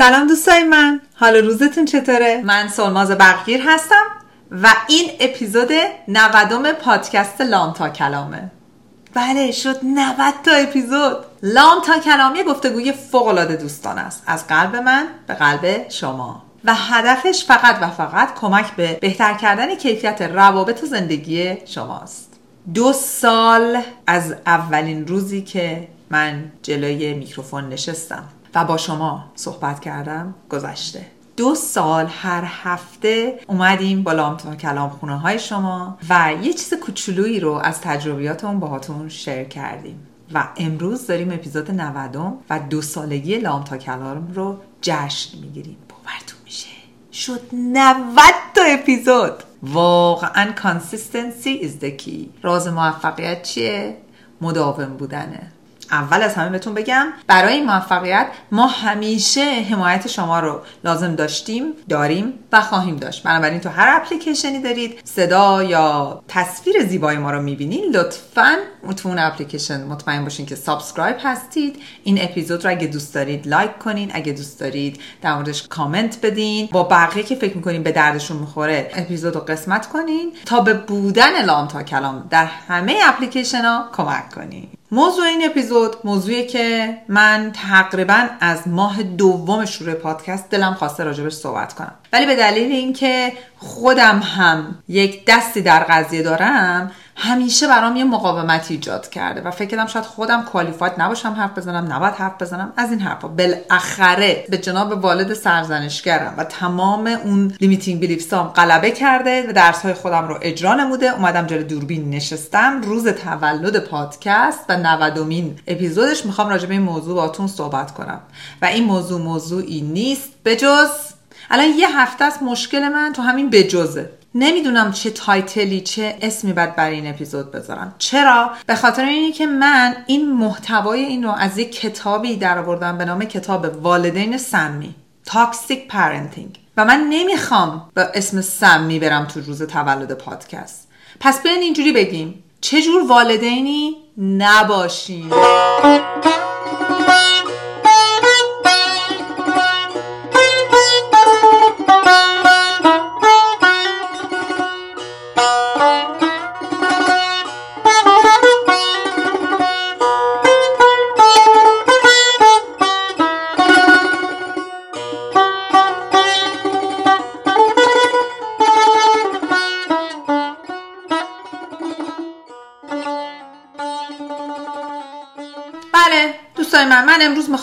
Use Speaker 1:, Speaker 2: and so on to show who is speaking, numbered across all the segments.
Speaker 1: سلام دوستای من. حال روزتون چطوره؟ من سلماز برقگیر هستم و این اپیزود 90 پادکست لام تا کلامه. بله شد 90 تا اپیزود. لام تا کلامی گفتگوی فوقالعاده دوستان است. از قلب من به قلب شما. و هدفش فقط و فقط کمک به بهتر کردن کیفیت روابط و زندگی شماست. دو سال از اولین روزی که من جلوی میکروفون نشستم. و با شما صحبت کردم گذشته. دو سال هر هفته اومدیم با لامتا کلام خونه های شما و یه چیز کوچولویی رو از تجربیاتمون باهاتون شیر کردیم. و امروز داریم اپیزود 90 و دو سالگی لامتا کلام رو جشن می‌گیریم. باورتون میشه؟ شد 90 تا اپیزود. واقعا consistency is the key. راز موفقیت چیه؟ مداوم بودنه. اول از همه بهتون بگم برای این موفقیت ما همیشه حمایت شما رو لازم داشتیم داریم و خواهیم داشت. بنابراین تو هر اپلیکیشنی دارید صدا یا تصویر زیبای ما رو می‌بینید لطفا تو اون اپلیکیشن مطمئن باشین که subscribe هستید. این اپیزود رو اگه دوست دارید like کنین اگه دوست دارید در موردش کامنت بدین. با بقیه که فکر می‌کنین به دردشون می‌خوره اپیزود رو قسمت کنین تا به بودن لام تا کلام در همه اپلیکیشن ها کمک کنین. موضوع این اپیزود موضوعی که من تقریبا از ماه دوم شروع پادکست دلم خواسته راجبش صحبت کنم. ولی به دلیل اینکه خودم هم یک دستی در قضیه دارم همیشه برام یه مقاومتی ایجاد کرده و فکر کردم شاید خودم qualified نباشم حرف بزنم نباید حرف بزنم. از این حرفا. بالاخره به جناب والد سرزنشگرم و تمام اون limiting beliefs ام غلبه کرده و درس های خودم رو اجرا نموده. اومدم جلوی دوربین نشستم. روز تولد پادکست و 90 اپیزودش. می‌خوام راجع به این موضوع باتون صحبت کنم. و این موضوع موضوعی نیست. به جز الان یه هفته است مشکل من. تو همین بجزه. نمی‌دونم چه title ی چه اسمی باید برای این اپیزود بذارم. چرا؟ به خاطر اینه که من این محتوای این رو از یک کتابی در آوردم به نام کتاب والدین سمی toxic parenting و من نمی‌خوام به اسم سمی برم تو روز تولد پادکست. پس بیاین اینجوری بگیم جور والدینی نباشیم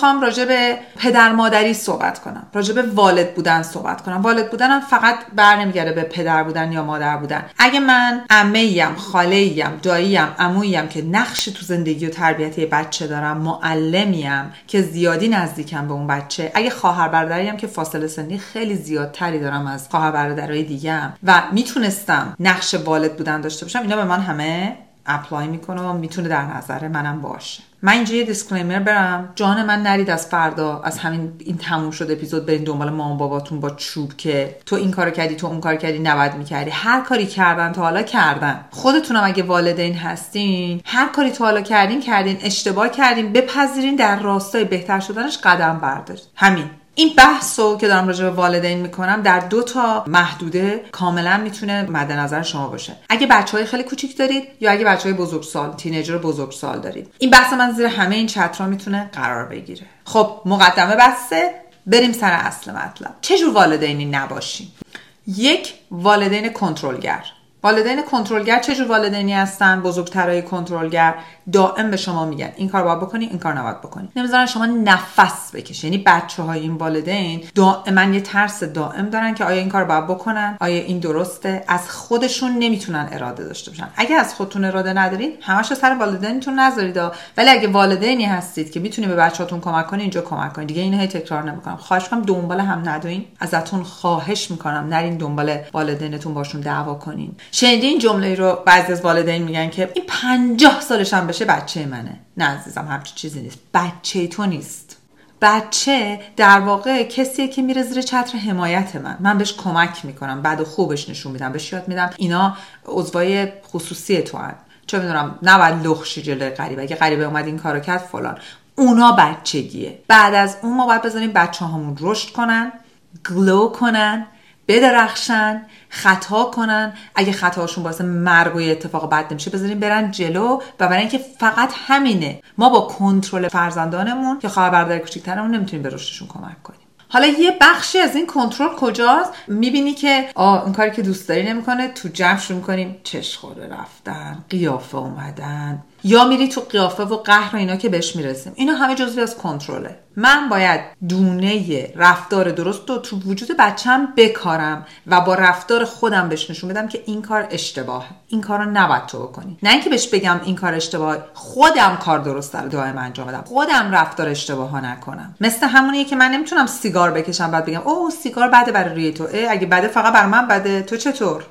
Speaker 1: می‌خوام راجع به پدر مادری صحبت کنم. راجع به والد بودن صحبت کنم. والد بودنم فقط بر نمیگرده به پدر بودن یا مادر بودن. اگه من عمه ایم خاله ایم دایی ام که نقش تو زندگی و تربیت بچه دارم معلمیم که زیادی نزدیکم به اون بچه اگه خواهر برادریم که فاصله سنی خیلی زیادتری دارم از خواهر برادرای دیگه و می‌تونستم نقش والد بودن داشته باشم اینا به من همه apply می‌کنه و می‌تونه در نظر منم باشه. من اینجا یه disclaimer برم. جان من نرید از فردا. از همین این تموم شده اپیزود برین دنبال مامان باباتون با چوب که تو این کارو کردی تو اون کار کردی نباید می‌کردی. هر کاری کردن تا حالا کردن. خودتونم اگه والدین هستین هر کاری تا حالا کردین کردین. اشتباه کردین. بپذیرین در راستای بهتر شدنش قدم بردارید. همین. این بحث که دارم راجع به والدین می‌کنم در دو تا محدوده کاملا می‌تونه مد نظر شما باشه. اگه بچه های خیلی کوچیک دارید یا اگه بچه های بزرگسال تینیجر بزرگسال دارید. این بحث من زیر همه این چترها می‌تونه قرار بگیره. خب مقدمه بسته. بریم سر اصل مطلب. چه جور والدینی نباشیم؟ یک والدین کنترلگر. والدین کنترلگر چه جور والدینی هستن؟ بزرگترای کنترلگر دائم به شما میگن. این کار باید بکنی این کار نباید بکنی. نمی‌ذارن شما نفس بکشی. یعنی بچه های این والدین دائما یه ترس دائم دارن که آیا این کار باید بکنن؟ آیا این درسته؟ از خودشون نمی‌تونن اراده داشته باشن. اگه از خودتون اراده ندارین همش سر والدینتون نذارید ولی اگه والدینی هستید که می‌تونی به بچه‌هاتون کمک کنی اینجا کمک کنید دیگه اینو تکرار نمی‌کنم. خواهش می‌کنم دنبال هم ندوین ازتون خواهش می‌کنم. نرین دنبال والدینتون باشون دعوا کنین. شنیدین جمله رو بعضی از والدین میگن که این 50 سالش هم بشه بچه منه. نه عزیزم همچین چیزی نیست. بچه تو نیست. بچه در واقع کسیه که میره زیر چتر حمایت من. من بهش کمک می‌کنم بعد خوبش نشون میدم بهش یاد میدم. اینا عضوای خصوصی تو هن. چه می‌دونم نباید لخشی جلوی غریبه. اگه غریبه اومد این کارو کرد فلان. اونا بچگیه. بعد از اون ما باید بذاریم بچه هامون رشد کنن گلو کنن. بدرخشن خطا کنن. اگه خطاهاشون باعث مرگ و اتفاق بد نمیشه بذاریم برن جلو. و برای اینکه فقط همینه. ما با کنترل فرزندانمون که خواهر برادر کوچیکترمون نمی‌تونیم به رشدشون کمک کنیم. حالا یه بخشی از این کنترل کجاست؟ می‌بینی که آه اون کاری که دوست داری نمی‌کنه. تو جمع شروع کنیم چش خورده رفتن قیافه اومدن. یا میری تو قیافه و قهر و اینا که بهش می‌رسیم. اینا همه جزوی از کنترله. من باید دونه رفتار درست رو تو وجود بچم بکارم و با رفتار خودم بهش نشون بدم که این کار اشتباهه این کار رو نباید تو بکنی. نه اینکه بهش بگم این کار اشتباه خودم کار درست رو دائم انجام بدم. خودم رفتار اشتباه ها نکنم. مثل همونیه که من نمی‌تونم سیگار بکشم بعد بگم اوه سیگار بده برای روی تو. اگه بده فقط بر من بده. تو چطور؟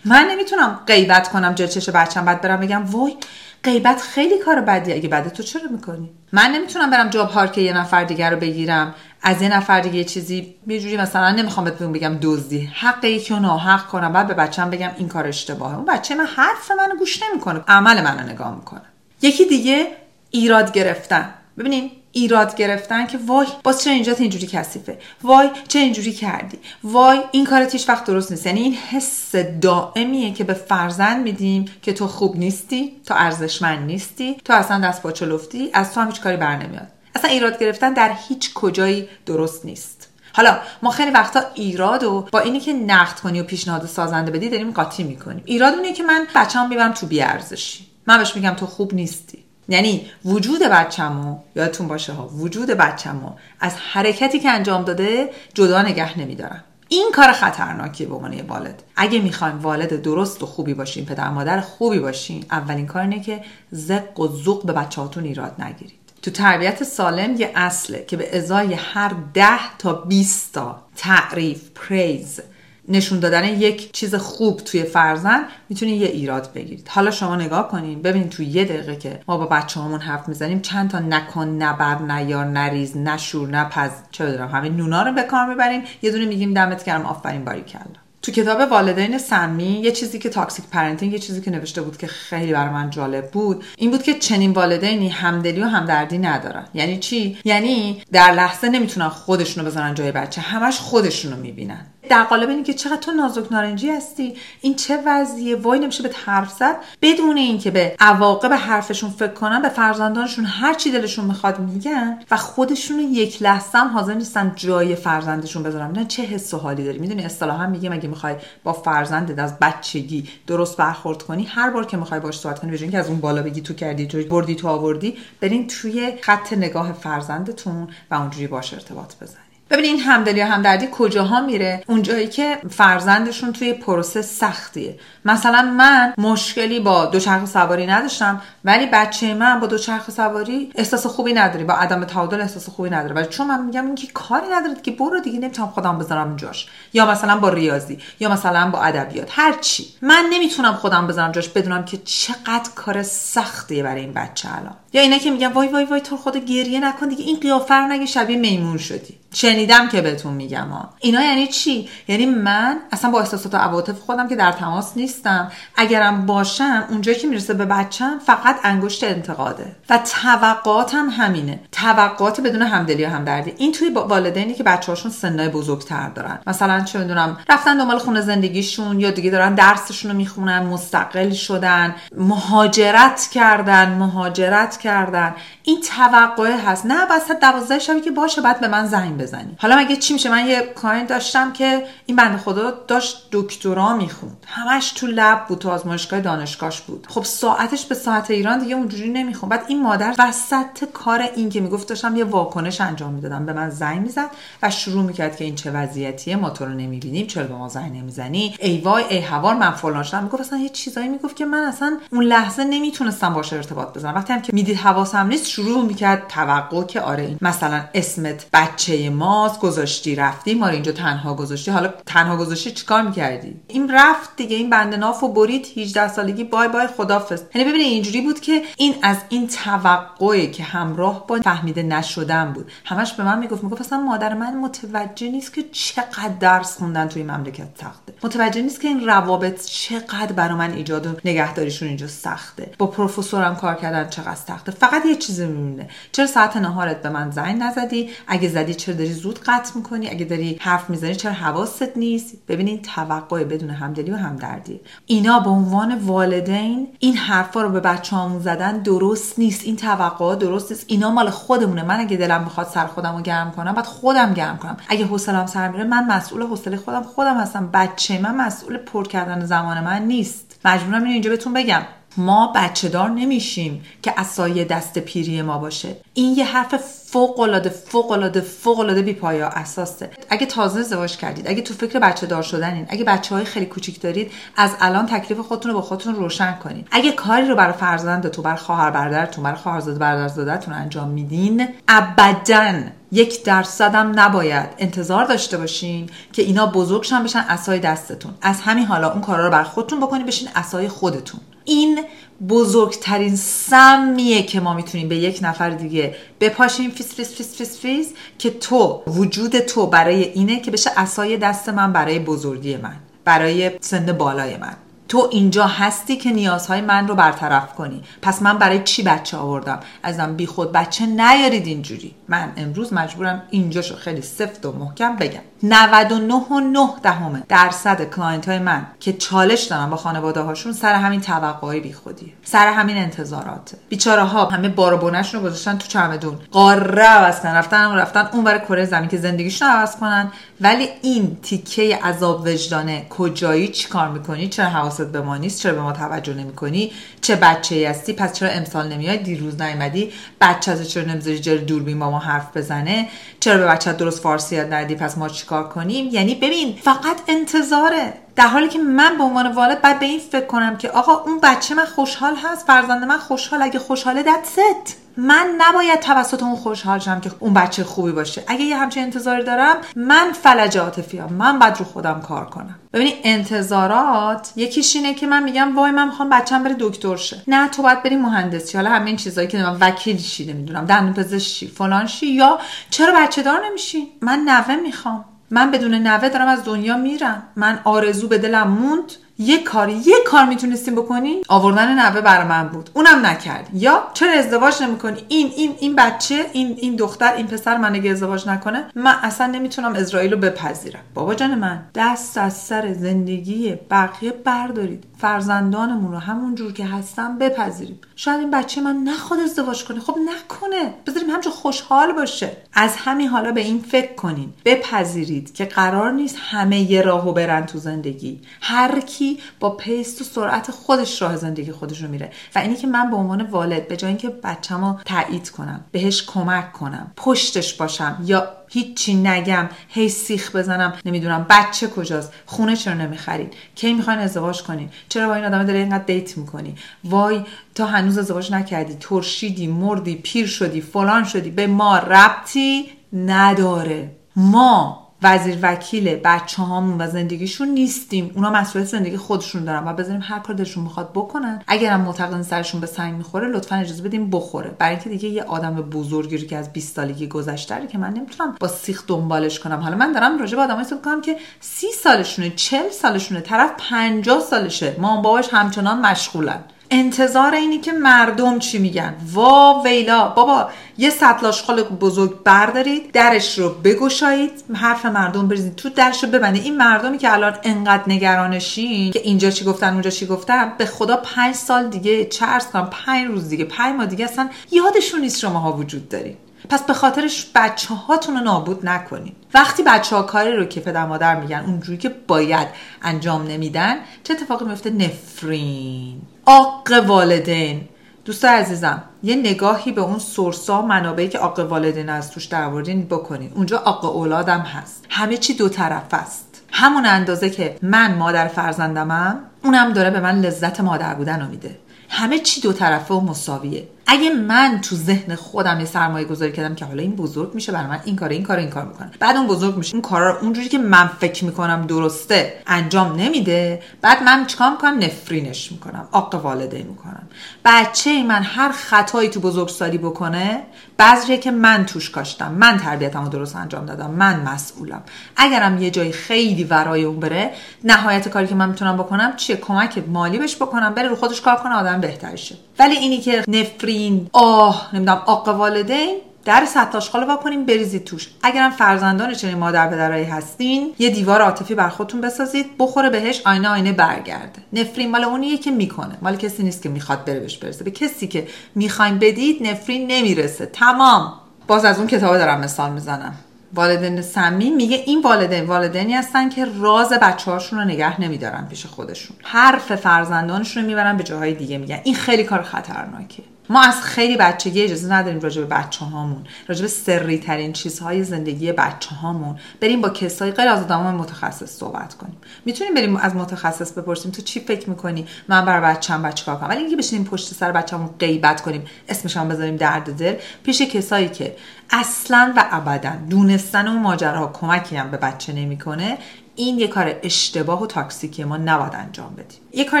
Speaker 1: من نمی‌تونم غیبت کنم جل چش بچم بعد برم بگم وای غیبت خیلی کار بدی اگه بده تو چرا می‌کنی؟ من نمی‌تونم برم جاب که یه نفر دیگر رو بگیرم. از یه نفر دیگه یه چیزی یه جوری مثلا نمی‌خوام بهتون بگم دزدی. حق یکی رو ناحق کنم بعد به بچم بگم این کار اشتباهه اون بچه من حرف منو گوش نمی‌کنه عمل منو نگاه می‌کنه. یکی دیگه ایراد گرفتن. ببینین ایراد گرفتن که وای باز چه اینجا اینجوری کثیفه؟ وای چه اینجوری کردی؟ وای این کارت هیچ وقت درست نیست. یعنی این حس دائمیه که به فرزند میدیم که تو خوب نیستی تو ارزشمند نیستی تو اصلا دست با چلفتی از تو هم هیچ کاری بر نمیاد. اصلا ایراد گرفتن در هیچ کجایی درست نیست. حالا ما خیلی وقتا ایراد و با اینی که نقد کنی و پیشنهاد سازنده بدی داریم قاطی می‌کنیم. ایراد اونه که من بچه‌ام می‌برم تو بیارزشی. من بهش میگم تو خوب نیستی. یعنی وجود بچه‌مو یادتون باشه ها وجود بچه‌مو از حرکتی که انجام داده جدا نگه نمیدارم این کار خطرناکیه به عنوان والد. اگه می‌خوایم والد درست و خوبی باشین پدر مادر خوبی باشین اولین کار اینه که زق و زوق به بچه‌هاتون ایراد نگیرید. تو تربیت سالم یه اصله که به ازای هر ده تا 20 تا تعریف پریز نشون دادن یک چیز خوب توی فرزن می‌تونید یه ایراد بگیرید. حالا شما نگاه کنین ببینید توی یه دقیقه که ما با بچه همون حرف می‌زنیم چند تا نکن نبر نیار نریز نشور نپز چه بدونم همین نونا رو به کار می‌بریم. یه دونه میگیم دمت گرم آفرین باری کلا. تو کتاب والدین سمی یه چیزی که toxic parenting یه چیزی که نوشته بود که خیلی برای من جالب بود این بود که چنین والدینی همدلی و همدردی ندارن. یعنی چی؟ یعنی در لحظه نمی‌تونن خودشونو بزنن جای بچه همش خودشونو می‌بینن. در قالب اینی که چقدر تو نازک نارنجی هستی. این چه وضعیه؟ وای نمیشه به حرف زد. بدون اینکه به عواقب حرفشون فکر کنن به فرزندانشون هر چی دلشون می‌خواد میگن و خودشون یک لحظه هم حاضر نیستن جای فرزندشون بذارن. نه چه حس و حالی داری؟ می‌دونی اصطلاحا میگیم اگه می‌خوای با فرزندت از بچگی درست برخورد کنی؟ هر بار که می‌خوای باش صحبت کنی که از اون بالا بگی تو کردی تو بردی تو آوردی برین توی خط نگاه فرزندتون و اونجوری باش ارتباط بزن. ببینین همدلی یا همدردی کجاها میره؟ اونجایی که فرزندشون توی پروسه سختیه. مثلا من مشکلی با دوچرخه سواری نداشتم ولی بچه من با دوچرخه سواری احساس خوبی نداری با عدم تعادل احساس خوبی نداره. ولی چون من میگم اینکه کاری نداره که برو دیگه نمی‌تونم خودم بذارم جاش یا مثلا با ریاضی یا مثلا با ادبیات هر چی. من نمی‌تونم خودم بذارم جاش بدونم که چقدر کار سختیه برای این بچه الان. یا اینا که میگن وای وای وای تو خود گریه نکن دیگه این قیافه نگه شبیه میمون شدی. شنیدم که بهتون میگم ها. اینا یعنی چی؟ یعنی من اصلا با احساسات و عواطف خودم که در تماس نیستم. اگرم باشم اونجایی که می‌رسه به بچم فقط انگشت انتقاده. و توقعاتم همینه. توقعات بدون همدلی و همدردی. این توی والدینی که بچه‌هاشون سنای بزرگتر دارن. مثلا چه می‌دونم رفتن دنبال خونه زندگیشون یا دیگه دارن درسشون رو می‌خونن مستقل شدن مهاجرت کردن مهاجرت کردن. این توقعه هست. نه بس دوازده شبی که باشه بعد به من زنگ بزنی. حالا مگه چی میشه؟ من یه client داشتم که این بنده خدا داشت دکترا می‌خوند. همش تو lab بود تو آزمایشگاه دانشگاهش بود. خب ساعتش به ساعت ایران دیگه اونجوری نمی‌خوند. بعد این مادر وسط کار این که می‌گفت داشتم یه واکنش انجام می‌دادم. به من زنگ می‌زد و شروع می‌کرد که این چه وضعیتیه ما تو رو نمی‌بینیم چرا به ما زنگ نمی‌زنی؟ ای وای ای هوار من فلان شدم. می‌گفت اصلا یه چیزایی می‌گفت که من اصلا اون لحظه نمی‌تونستم باشه ارتباط بزنم. وقتی هم که می‌دید حواسم نیست شروع می‌کرد توقع که آره این مثلا اسمت بچه ماست گذاشتی رفتی ما اینجا تنها گذاشتی. حالا تنها گذاشتی چیکار می‌کردی؟ این رفت دیگه این بند ناف و برید 18 سالگی بای بای خدافظ یعنی ببینید اینجوری بود که این از این توقعی که همراه با فهمیده نشدن بود. همش به من می‌گفت می‌گفت اصلا مادر من متوجه نیست که چقدر درس خوندن توی مملکت سخته. متوجه نیست که این روابط چقدر برای من ایجاد و نگهداریشون اینجا سخته. با پروفسورم کار کردن چقدر سخت وقته فقط یه چیزی میمونه. چرا ساعت نهارت به من زنگ نزدی؟ اگه زدی چرا داری زود قطع می‌کنی؟ اگه داری حرف می‌زنی چرا حواست نیست؟ ببینید توقع بدون همدلی و همدردی. اینا به عنوان والدین این حرفا رو به بچه‌هامون زدن درست نیست. این توقع درست نیست. اینا مال خودمونه. من اگه دلم بخواد سر خودم رو گرم کنم بعد خودم گرم کنم. اگه حوصلم سر میره من مسئول حوصله خودم. خودم هستم. بچه من مسئول پر کردن زمان من نیست. مجبورم اینجا بهتون بگم. ما بچه دار نمیشیم که اسای دست پیری ما باشه. این یه حرف فوق العاده فوق العاده فوق العاده بی پایا اساسه. اگه تازه ازدواج کردید اگه تو فکر بچه دار شدنین اگه بچه های خیلی کوچیک دارید از الان تکلیف خودتون رو با خودتون روشن کنید اگه کاری رو برای فرزندتون برای خواهر برادرتون برای خواهرزاده برادرزادهتون انجام میدین ابدا یک درصدم نباید انتظار داشته باشین که اینا بزرگشن بشن عصای دستتون. از همین حالا اون کارا رو بر خودتون بکنید بشین عصای خودتون. این بزرگترین سمیه که ما می‌تونیم به یک نفر دیگه بپاشیم. فیس فیس فیس فیس فیس که تو وجود تو برای اینه که بشه عصای دست من برای بزرگی من برای سن بالای من. تو اینجا هستی که نیازهای من رو برطرف کنی. پس من برای چی بچه آوردم؟ ازم بی خود بچه نیارید اینجوری. من امروز مجبورم اینجاشو خیلی سفت و محکم بگم. 99 و 9 دهمه درصد client های من که چالش دارن با خانواده هاشون سر همین توقعای بی خودیه سر همین انتظارات بیچاره ها همه بار رو گذاشتن تو چمدون. قاره عوض کردن رفتن رفتن اون برای کره زمین که زندگیشون عوض کنن. ولی این تیکه عذاب وجدانه کجایی چیکار می‌کنی؟ چرا حواست به ما نیست؟ چرا به ما توجه نمی‌کنی؟ چه بچه هستی؟ پس چرا امسال نمیای؟ دیروز نیومدی. بچه چرا نمی‌ذاری جلوی دوربین با ما حرف بزنه؟ چرا به بچه درست فارسی یاد ندی؟ پس ما چیکار کنیم؟ یعنی ببین فقط انتظاره. در حالی که من به عنوان والد باید به این فکر کنم که آقا اون بچه من خوشحال هست فرزند من خوشحال اگه خوشحاله دت من نباید توسط اون خوشحال شم که اون بچه خوبی باشه. اگه یه همچین انتظاری دارم من فلج عاطفی من باید رو خودم کار کنم. ببینید انتظارات یکیش اینه که من میگم وای من می‌خوام بچم بره دکتر شه. نه تو باید بری مهندسی. حالا همه این چیزایی که من وکیل شی نمی‌دونم دندون پزشکی فلان شی یا چرا بچه دار نمیشی؟ من نوه می‌خوام. من بدون نوه دارم از دنیا میرم. من آرزو به دلم موند. یه کار یه کار می‌تونستیم بکنی آوردن نوه برای من بود. اونم نکرد. یا چرا ازدواج نمی‌کنی؟ این این این بچه این این دختر این پسر من اگه ازدواج نکنه من اصلا نمی‌تونم اسرائیل رو بپذیرم. بابا جان من دست از سر زندگی بقیه بردارید. فرزندانمون رو همون جور که هستن بپذیریم. شاید این بچه من نخواد ازدواج کنه. خب نکنه. بذاریم همچون خوشحال باشه. از همین حالا به این فکر کنین. بپذیرید که قرار نیست همه یه راهو برن تو زندگی. هر کی با pace و سرعت خودش راه زندگی خودش رو میره. و اینی که من به عنوان والد به جای اینکه بچه‌مو تایید کنم بهش کمک کنم پشتش باشم یا هیچی نگم هی سیخ بزنم نمی‌دونم بچه کجاست خونه چرا نمی‌خرید؟ کی می‌خواین ازدواج کنین؟ چرا با این آدم داری اینقدر date می‌کنی؟ وای تا هنوز ازدواج نکردی ترشیدی مردی پیر شدی فلان شدی به ما ربطی نداره. ما وزیر وکیل بچه هامون و زندگیشون نیستیم. اونا مسئولیت زندگی خودشون دارن. و بذاریم هر کار دلشون می‌خواد بکنن. اگرم معتقدن سرشون به سنگ می‌خوره لطفا اجازه بدیم بخوره. برای اینکه دیگه یه آدم بزرگی رو که از 20 سالگی گذشته که من نمی‌تونم با سیخ دنبالش کنم. حالا من دارم راجع به آدمایی صحبت کنم که 30 سالشونه 40 سالشونه طرف 50 سالشه. مام باباش همچنان مشغولن. انتظار اینی که مردم چی میگن؟ وا ویلا. بابا یه سطل آشغال بزرگ بردارید درش رو بگشایید حرف مردم بریزید تو درش رو ببندید. این مردمی که الان انقدر نگرانشین که اینجا چی گفتن اونجا چی گفتن به خدا پنج سال دیگه ارز کنم پنج روز دیگه پنج ماه دیگه اصلا یادشون نیست شماها وجود دارید پس به خاطرش بچه هاتون رو نابود نکنید وقتی بچه ها کاری رو که پدر مادر میگن اونجوری که باید انجام نمیدن چه اتفاقی میفته نفرین. آق والدین. دوست عزیزم یه نگاهی به اون سورسا منابعی که آق والدین از توش دروردین بکنید اونجا آق اولادم هست. همه چی دو طرف است. همون اندازه که من مادر فرزندمم اونم داره به من لذت مادر بودن رو میده. همه چی دو طرفه و مساویه. اگه من تو ذهن خودم یه سرمایه گذاری کردم که حالا این بزرگ میشه برای من این کار این کار این کار می‌کنه. بعد اون بزرگ میشه. اون کارا رو اونجوری که من فکر می‌کنم درسته انجام نمیده بعد من چیکار می‌کنم؟ نفرینش می‌کنم آق والده می‌کنم. بچه من هر خطایی تو بزرگسالی بکنه بعضیه که من توش کاشتم من تربیتمو درست انجام دادم من مسئولم. اگرم یه جایی خیلی ورای اون بره نهایت کاری که من می‌تونم بکنم چیه؟ کمک مالی بهش بکنم بره رو خودش کار کنه آدم بهتری شه ولی اینی که نفری نفرین آه نمی‌دونم آق والدین در سطل آشغال وا کنیم بریزید توش. اگرم فرزندان چنین مادر پدرایی هستین یه دیوار عاطفی بر خودتون بسازید بخوره بهش آینه آینه برگرده. نفرین مال اونیه که می‌کنه. مال کسی نیست که می‌خواد بره بهش برسه. به کسی که می‌خوایم بدید نفرین نمی‌رسه. تمام. باز از اون کتاب دارم مثال می‌زنم. والدین سمی میگه این والدین والدینی هستن که راز بچه هاشون رو نگه نمیدارن پیش خودشون. حرف فرزندانشون رو می‌برن به جاهای دیگه میگن. این خیلی کار خطرناکه ما از خیلی بچگی اجازه نداریم راجع به بچه هامون راجع به سری ترین چیزهای زندگی بچه هامون بریم با کسایی غیر از آدم متخصص صحبت کنیم. می‌تونیم بریم از متخصص بپرسیم تو چی فکر می‌کنی؟ من بر بچم بچه کار کنم؟ ولی اینکه بشینیم پشت سر بچه‌مون غیبت کنیم اسمش هم بذاریم درد دل. پیش کسایی که اصلا و ابدا دونستن اون ماجراها کمکی هم به بچه نمی‌کنه این یه کار اشتباه و تاکسیکی ما نباید انجام بدیم. یه کار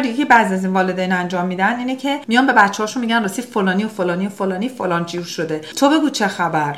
Speaker 1: دیگه که بعضی از این والدین انجام میدن اینه که میان به بچه‌هاشون میگن راستی فلانی و فلانی و فلانی فلان جور شده. تو بگو چه خبر؟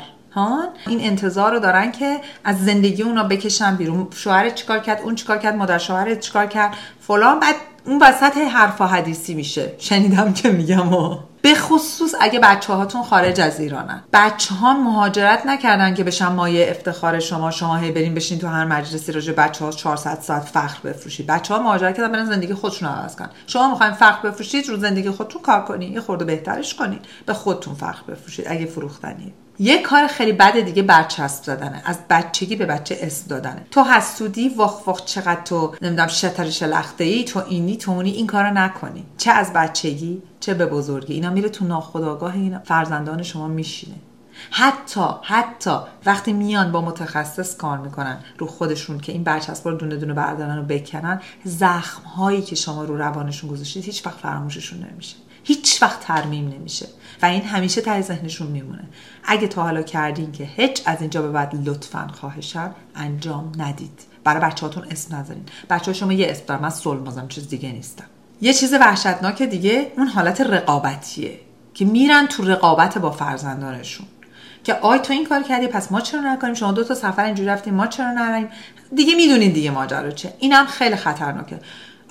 Speaker 1: این انتظار رو دارن که از زندگی اونا بکشن بیرون. شوهر چیکار کرد؟ اون چیکار کرد؟ مادر شوهر چیکار کرد؟ فلان بعد اون وسط حرفا حدیثی میشه. شنیدم که میگم و به خصوص اگه بچه هاتون خارج از ایرانن. بچه ها مهاجرت نکردن که بشن مایه افتخار شما شما هی برین بشین تو هر مجلسی راجع بچه ها 400 ساعت فخر بفروشید. بچه ها مهاجرت کردن برن زندگی خودشون عوض کن شما می‌خواین فخر بفروشید رو زندگی خودتون کار کنید یه خورده بهترش کنید به خودتون فخر بفروشید اگه فروختنی یه کار خیلی بد دیگه برچسب زدنه. از بچگی به بچه اسم دادنه. تو حسودی واخ واخ چقدر تو نمی‌دونم شتر شلخته ای تو اینی تو اونی این کارو نکنی. چه از بچگی چه به بزرگی. اینا میره تو ناخودآگاه این فرزندان شما میشینه. حتی حتی وقتی میان با متخصص کار می‌کنن رو خودشون که این برچسب رو دونه دونه بردارن و بکنن زخم هایی که شما رو روانشون گذاشتید هیچ وقت فراموششون نمیشه. هیچ وقت ترمیم نمیشه. و این همیشه ته ذهنشون میمونه. اگه تا حالا کردین که هیچ از اینجا به بعد لطفا خواهشم انجام ندید. برای بچهاتون اسم نذارین. بچه شما یه اسم دارم. من سلمازم چیز دیگه نیستم. یه چیز وحشتناک دیگه اون حالت رقابتیه که میرن تو رقابت با فرزندانشون. که آی تو این کار کردی پس ما چرا نکنیم؟ شما دو تا سفر اینجوری رفتیم ما چرا نریم؟ دیگه می‌دونین دیگه ماجرا چه اینم خیلی خطرناکه.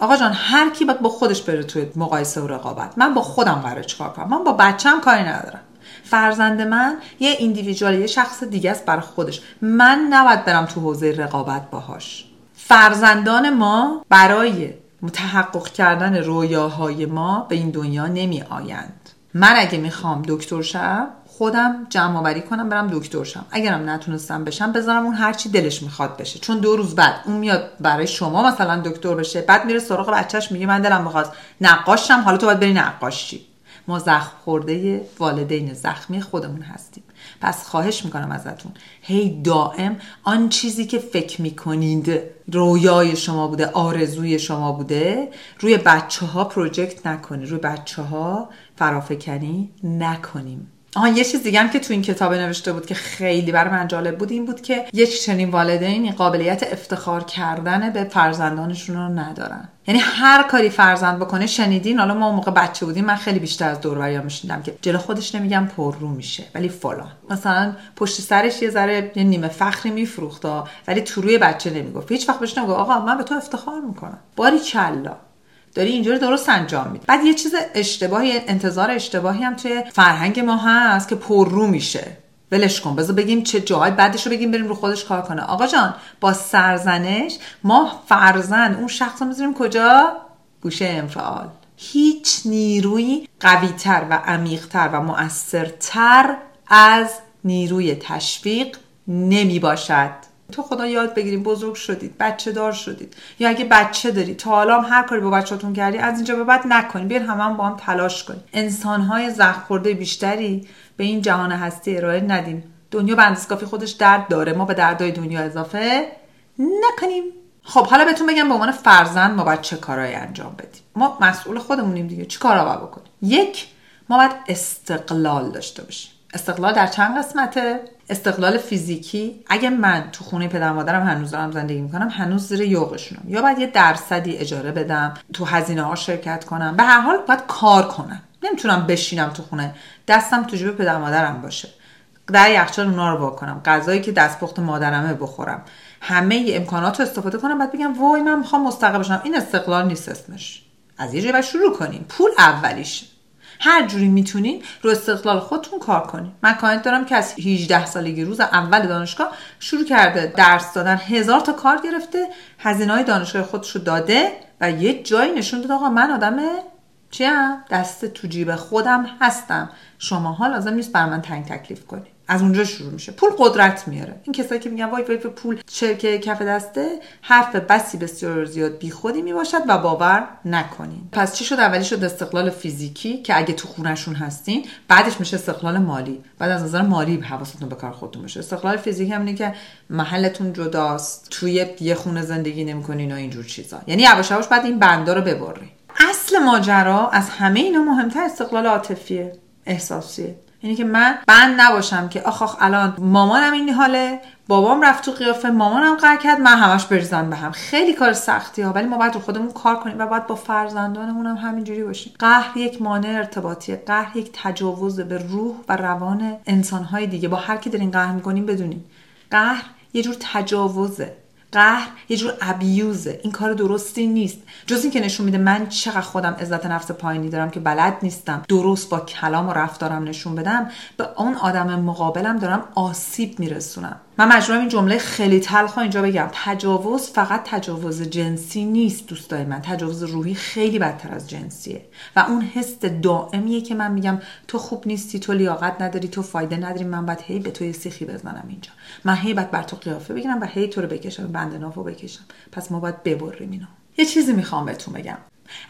Speaker 1: آقا جان هر کی باید با خودش بره توی مقایسه و رقابت. من با خودم قرار چیکار کنم؟ من با بچم کاری ندارم. فرزند من یه ایندیویدوال یه شخص دیگه است برای خودش. من نباید برم تو حوزه رقابت باهاش. فرزندان ما برای متحقق کردن رویاهای ما به این دنیا نمی آیند من اگه می‌خوام دکتر شم خودم جمع آوری کنم برم دکتر شم. اگرم نتونستم بشم بذارم اون هرچی دلش می‌خواد بشه. چون دو روز بعد اون میاد برای شما مثلا دکتر بشه بعد میره سراغ بچهش میگه من دلم می‌خواست نقاشم حالا تو باید بری نقاشی. ما زخم خورده والدین زخمی خودمون هستیم. پس خواهش می‌کنم ازتون. هی دائم آن چیزی که فکر می‌کنید رویای شما بوده آرزوی شما بوده روی بچه ها پروژکت نکنید. روی بچه ها فرافکنی نکنیم. آها یه چیز دیگه هم که تو این کتاب نوشته بود که خیلی برای من جالب بود این بود که یک چنین والدین قابلیت افتخار کردن به فرزندانشون رو ندارن. یعنی هر کاری فرزند بکنه شنیدین حالا ما موقع بچه بودیم من خیلی بیشتر از دور میشنیدم که جلو خودش نمیگم پر رو میشه ولی فلان. مثلا پشت سرش یه ذره یه نیمه فخری میفروخت ولی تو روی بچه نمی‌گفت. هیچ وقت بهش نمی‌گفت آقا من به تو افتخار می‌کنم. باری کلا داری اینجوری درست انجام میدی. بعد یه چیز اشتباهی انتظار اشتباهی هم توی فرهنگ ما هست که پررو میشه. ولش کن بذار بگیم چه جای بعدش رو بگیم بریم رو خودش کار کنه. آقا جان با سرزنش ما فرزن اون شخص رو می‌ذاریم کجا؟ گوشه انفعال. هیچ نیروی قویتر و عمیقتر و مؤثرتر از نیروی تشویق نمی باشد تو خدا یاد بگیریم بزرگ شدید بچه دار شدید. یا اگه بچه داری تا حالا هم هر کاری با بچهتون کردی از اینجا به بعد نکنید بیاین همه هم با هم تلاش کنیم انسانهای زخم خورده بیشتری به این جهان هستی ارائه ندیم دنیا به کافی خودش درد داره. ما به دردای دنیا اضافه نکنیم. خب حالا بهتون بگم به عنوان فرزند ما باید چه کارهایی انجام بدیم؟ ما مسئول خودمونیم دیگه. چه کارا باید بکنیم؟ یک ما باید استقلال داشته باشیم. استقلال در چند قسمته؟ استقلال فیزیکی. اگه من تو خونه پدر مادرم هنوز دارم زندگی می‌کنم هنوز زیر یوغشونم. یا باید یه درصدی اجاره بدم تو هزینه ها شرکت کنم. به هر حال باید کار کنم. نمی‌تونم بشینم تو خونه. دستم تو جیب پدر مادرم باشه. در یخچال اونا رو بکنم غذایی که دستپخت مادرمه بخورم. همه امکانات رو استفاده کنم. بعد بگم وای من می‌خوام مستقل بشم. این استقلال نیست اسمش. از یه جایی شروع کنیم. پول اولیش هر جوری می‌تونین رو استقلال خودتون کار کنین. من کانت دارم که از 18 سالگی روز اول دانشگاه شروع کرده درس دادن هزار تا کار گرفته هزینه های دانشگاه خودش رو داده و یه جایی نشون داد آقا من آدم چیم؟ دست تو جیب خودم هستم. شماها لازم نیست بر من تنگ تکلیف کنید از اونجا شروع میشه. پول قدرت میاره. این کسایی که میگن وای وای پول شرکه کف دسته حرف بسی بسیار زیاد بیخودی می‌باشد و باور نکنین. پس چی شد؟ اولی شد استقلال فیزیکی که اگه تو خونشون هستین بعدش میشه استقلال مالی. بعد از نظر مالی حواستون به کار خودتون باشه. استقلال فیزیکی هم که محلتون جداست. توی یه خونه زندگی نمی‌کنین و اینجور چیزا. یعنی یواش یواش بعد این بندا رو ببرین. اصل ماجرا از همه اینا مهمتر استقلال عاطفیه احساسیه. یعنی که من بند نباشم که آخ آخ الان مامانم این حاله بابام رفت تو قیافه مامانم قهر کرد من همش بریزم به هم خیلی کار سختی ها ولی ما باید رو خودمون کار کنیم و باید با فرزندانمون هم همینجوری باشیم. قهر یک مانع ارتباطیه قهر یک تجاوز به روح و روان انسانهای دیگه. با هر کی دارین قهر می‌کنیم بدونیم قهر یه جور تجاوزه. قهر یه جور ابیوزه این کار درستی نیست. جز اینکه نشون میده من چقدر خودم عزت نفس پایینی دارم که بلد نیستم. درست با کلام و رفتارم نشون بدم. به اون آدم مقابلم دارم آسیب میرسونم. من مجبورم این جمله خیلی تلخ اینجا بگم. تجاوز فقط تجاوز جنسی نیست دوستای من. تجاوز روحی خیلی بدتر از جنسیه. و اون حس دائمیه که من میگم تو خوب نیستی تو لیاقت نداری تو فایده نداری. من باید هی به تو یه سیخی بزنم اینجا. من هی باید بر تو قیافه بگیرم و هی تو رو بکشم بند نافو بکشم. پس ما باید ببریم اینو. یه چیزی می‌خوام بهتون بگم.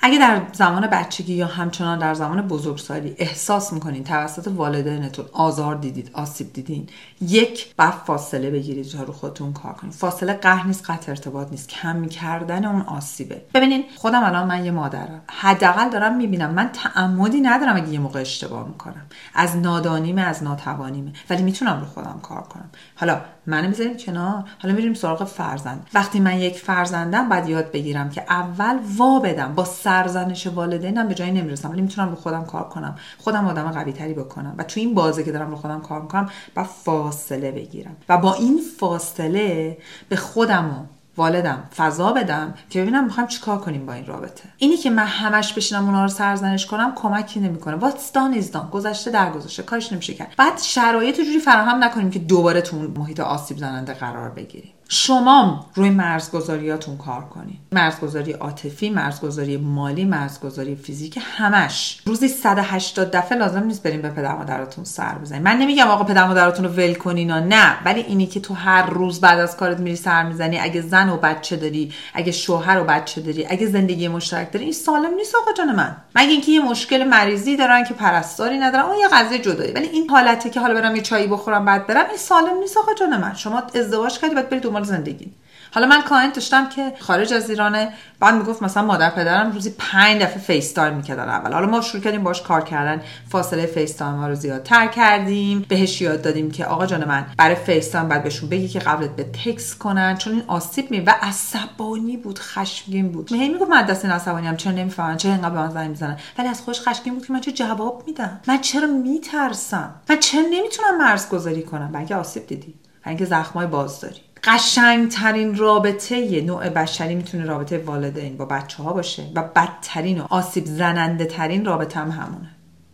Speaker 1: اگه در زمان بچگی یا همچنان در زمان بزرگسالی احساس می‌کنین توسط والدینتون آزار دیدید آسیب دیدین یک بر فاصله بگیرید رو خودتون کار کنید. فاصله قهر نیست قطع ارتباط نیست. کم کردن اون آسیبه. ببینین خودم الان من یه مادرم. حداقل دارم می‌بینم من تعمدی ندارم اگه یه موقع اشتباه می‌کنم. از نادانیمه از ناتوانیمه. ولی می‌تونم رو خودم کار کنم. حالا منو می‌ذاریم کنار. حالا میریم سراغ فرزند. وقتی من یک فرزندم باید یاد بگیرم که اول وا بدم. با سرزنش والدینم به جایی نمی‌رسم. ولی می‌تونم رو خودم کار کنم. خودم آدم قوی تری بکنم. و تو این بازه که دارم رو خودم کار می‌کنم با فاصله بگیرم. و با این فاصله به خودم والدم فضا بدم که ببینم می‌خوایم چیکار کنیم با این رابطه. اینی که من همش بشینم اونا رو سرزنش کنم کمکی نمی‌کنه. واتس دان از دان گذشته در گذشته کارش نمیشه کرد. بعد شرایط جوری فراهم نکنیم که دوباره تو محیط آسیب زننده قرار بگیریم. شما روی مرزگذاریاتون کار کنید. مرزگذاری عاطفی مرزگذاری مالی مرزگذاری فیزیک همش. روزی 180 دفعه لازم نیست بریم به پدر مادراتون سر بزنید من نمیگم آقا پدر مادراتون رو ول کنین نه ولی اینی که تو هر روز بعد از کارت میری سر می‌زنی اگه زن و بچه داری اگه شوهر و بچه داری اگه زندگی مشترک داری این سالم نیست آقا جان من. مگه اینکه یه مشکل مریضی دارن که پرستاری ندارن اون یه قضیه جدایی ولی این حالته که حالا برم یه چایی بخورم بعد برم این سالم نیست آقا جان من. شما ازدواج کردی بعد برید زندگی. حالا من client داشتم که خارج از ایرانه بعد می‌گفت مثلا مادر پدرم روزی پنج دفعه FaceTime می‌کردن اول. حالا ما شروع کردیم باش کار کردن. فاصله FaceTime ها رو زیادتر کردیم. بهش یاد دادیم که آقا جان من برای FaceTime بعد بهشون بگی که قبلش بهت text کنن. چون این آسیب می و عصبانی بود خشمگین بود. هی می‌گفت من دست عصبانی هم چرا نمی‌فهمن؟ چرا اینقدر به من زنگ می‌زنن؟ ولی از خودش خشمگین بود که من چه جواب میدم؟ من چرا میترسم؟ من چرا نمی‌تونم مرز گذاری کنم بلکه آسیب دیدی. اینکه زخمای باز داری. قشنگترین رابطه یه نوع بشری می‌تونه رابطه والدین با بچه ها باشه و بدترین و آسیب زننده ترین رابطه هم همونه.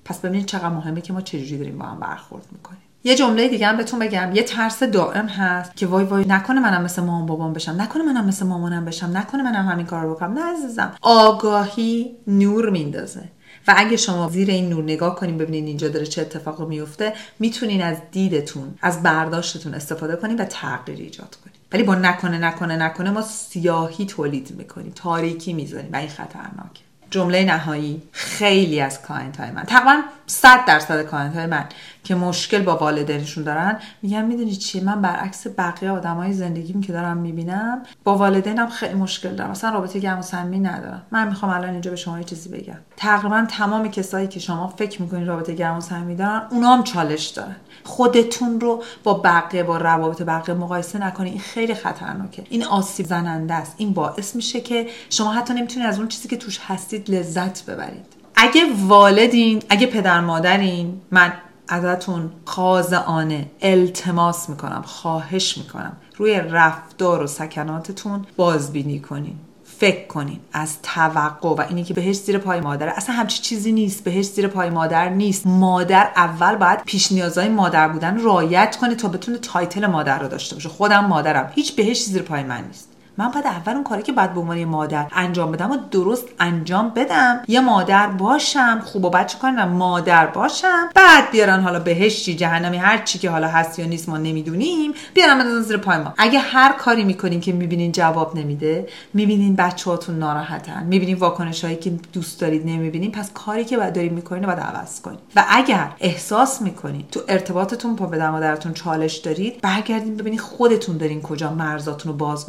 Speaker 1: پس ببینید چقدر مهمه که ما چجوری داریم با هم برخورد می‌کنیم. یه جمله دیگه هم بهتون بگم. یه ترس دائم هست که وای وای نکنه منم مثل مامان بابام بشم نکنه منم مثل مامانم بشم نکنه منم همین کارو بکنم. نه عزیزم. آگاهی نور میندازه. و اگه شما زیر این نور نگاه کنیم ببینید اینجا داره چه اتفاقی میفته می‌تونین از دیدتون از برداشتتون استفاده کنید و تغییر ایجاد کنید ولی با نکنه نکنه نکنه ما سیاهی تولید می‌کنیم تاریکی می‌ذاریم و این خطرناکه. جمله نهایی خیلی از client های من تقریبا 100 درصد client های من که مشکل با والدینشون دارن میگن می‌دونی چیه من برعکس بقیه آدمای زندگیم که دارم می‌بینم با والدینم خیلی مشکل دارم. مثلا رابطه گرم و صمیمی ندارم. من می‌خوام الان اینجا به شما یه چیزی بگم. تقریبا تمام کسایی که شما فکر می‌کنین رابطه گرم و صمیمی دارن اونا هم چالش دارن. خودتون رو با بقیه با روابط بقیه مقایسه نکنید این خیلی خطرناکه. این آسیب زننده است. این باعث میشه که شما حتی نمی‌تونید از اون چیزی که توش هستید لذت ببرید. اگه والدین اگه پدر مادرین من ازتون خاضعانه التماس می‌کنم خواهش می‌کنم. روی رفتار و سکناتتون بازبینی کنین. فکر کنین از توقع و اینی که بهشت زیر پای مادر. اصلا همچی چیزی نیست. بهشت زیر پای مادر نیست. مادر اول باید پیش نیازهای مادر بودن رعایت کنه تا بتونه title مادر رو داشته باشه. خودم مادرم. هیچ بهشت زیر پای من نیست. من باید اول اون کاری که باید به عنوان مادر انجام بدم و درست انجام بدم. یه مادر باشم خوب و بچه کنم مادر باشم. بعد بیارن حالا بهشتی جهنمی هر چی که حالا هست یا نیست ما نمی‌دونیم بیارن بندازن زیر پای ما. اگه هر کاری می‌کنین که می‌بینین جواب نمیده می‌بینین بچه‌هاتون ناراحتن می‌بینین واکنش هایی که دوست دارید نمی‌بینین پس کاری که باید دارین می‌کنین باید عوض کنین. و اگر احساس می‌کنین تو ارتباطتون با پدر مادرتون چالش دارید برگردین ببینید خودتون دارین کجا مرزاتون رو باز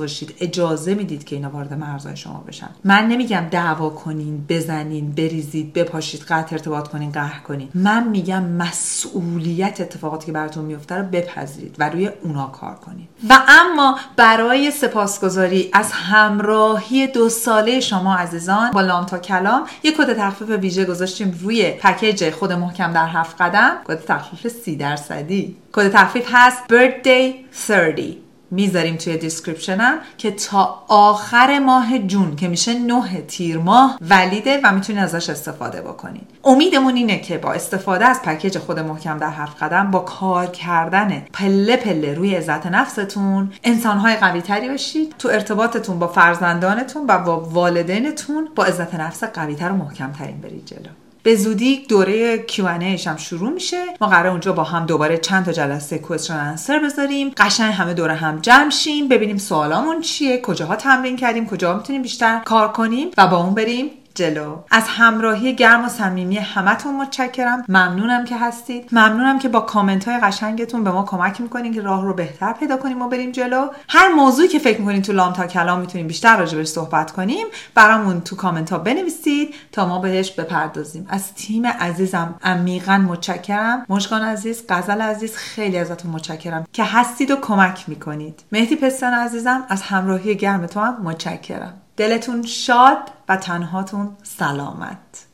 Speaker 1: اجازه می‌دید که اینا وارد مرزهای شما بشن. من نمیگم دعوا کنین بزنین بریزید بپاشید قطع ارتباط کنین قهر کنین. من میگم مسئولیت اتفاقاتی که براتون میفته رو بپذیرید و روی اونا کار کنین. و اما برای سپاسگزاری از همراهی دو ساله شما عزیزان با لام تا کلام یه کد تخفیف ویژه گذاشتیم روی پکیج خود محکم در هفت قدم. کد تخفیف سی درصدی. کد تخفیف هست birthday 30 می‌ذاریم توی description م که تا آخر ماه June که میشه نه تیر ماه valid ه و می‌تونید ازش استفاده بکنید. امیدمون اینه که با استفاده از پکیج خود محکم در هفت قدم با کار کردن پله پله روی عزت نفستون انسانهای قوی تری بشید تو ارتباطتون با فرزندانتون و با والدینتون با عزت نفس قوی تر و محکم تری برید جلو. به زودی دوره Q&A هم شروع میشه. ما قراره اونجا با هم دوباره چند تا جلسه question answer بذاریم. قشنگ همه دور هم جمع شیم ببینیم سوالامون چیه کجاها تمرین کردیم کجا می‌تونیم بیشتر کار کنیم و با اون بریم جلو. از همراهی گرم و صمیمی همتون متشکرم. ممنونم که هستید. ممنونم که با کامنت های قشنگتون به ما کمک می‌کنین که راه رو بهتر پیدا کنیم و بریم جلو. هر موضوعی که فکر می‌کنین تو لام تا کلام می‌تونیم بیشتر راجبش صحبت کنیم برامون تو کامنت ها بنویسید تا ما بهش بپردازیم. از تیم عزیزم عمیقا متشکرم. مشکان عزیز غزل عزیز خیلی ازتون متشکرم که هستید و کمک می‌کنید. مهدی پستان عزیزم از همراهی گرم تو هم متشکرم. دلتون شاد و تنهاتون سلامت.